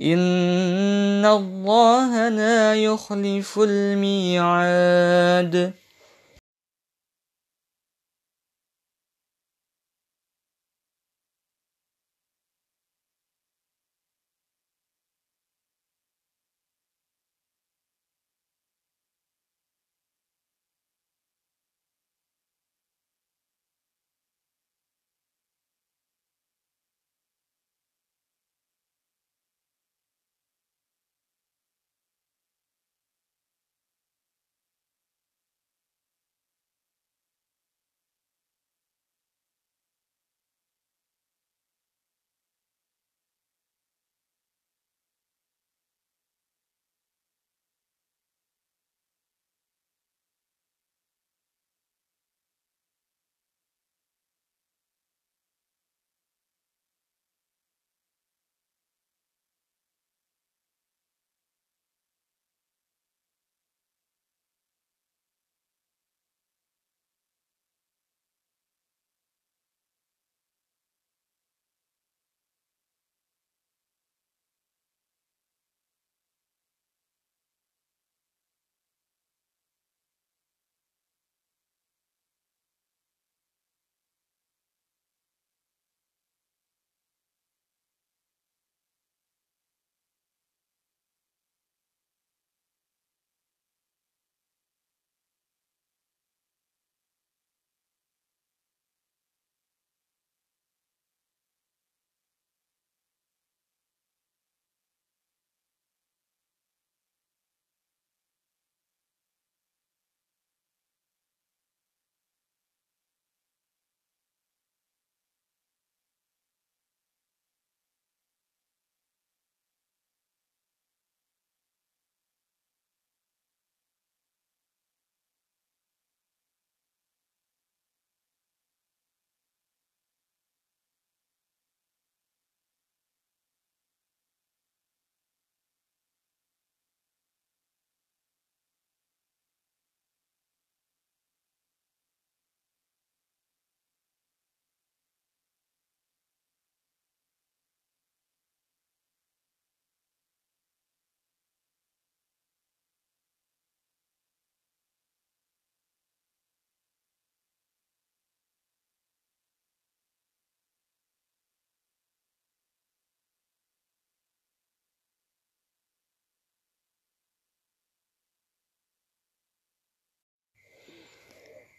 إن الله لا يخلف الميعاد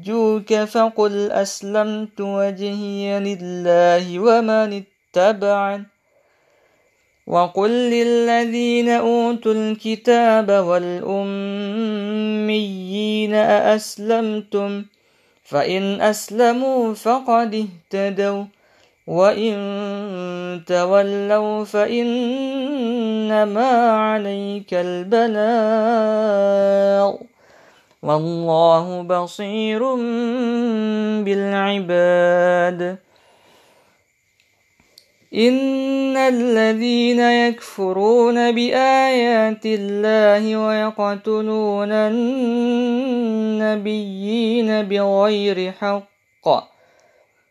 حجوك فقل أسلمت وجهي لله ومن اتبعن وقل للذين أوتوا الكتاب والأميين أأسلمتم؟ فإن أسلموا فقد اهتدوا وإن تولوا فإنما عليك البلاغ. والله بصير بالعباد. إن الذين يكفرون بآيات الله ويقتلون النبيين بغير حق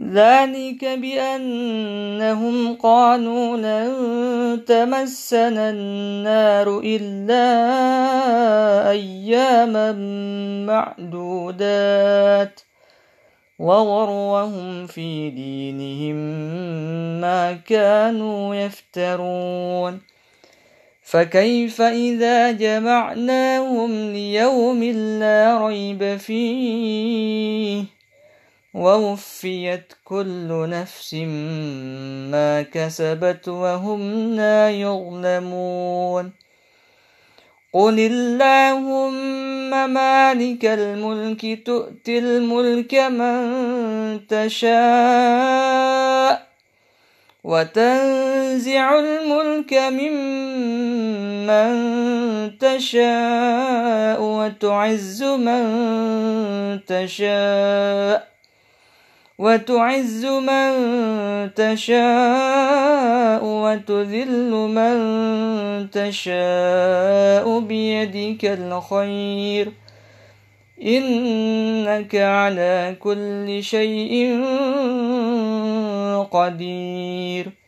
ذلك بأنهم قالوا لن تمسنا النار إلا أياما معدودات. وغرهم في دينهم ما كانوا يفترون. فكيف إذا جمعناهم ليوم لا ريب فيه؟ ووفيت كل نفس ما كسبت وهم لا يظلمون. قل اللهم مالك الملك تؤتي الملك من تشاء وتنزع الملك ممن تشاء وتعز من تشاء. وتعز من تشاء وتذل من تشاء بيدك الخير. إنك على كل شيء قدير.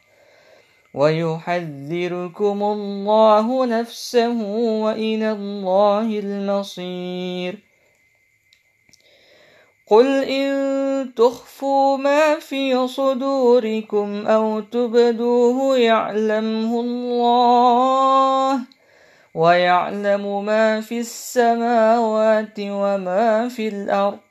ويحذركم الله نفسه وإلى الله المصير قل إن تخفوا ما في صدوركم أو تبدوه يعلمه الله ويعلم ما في السماوات وما في الأرض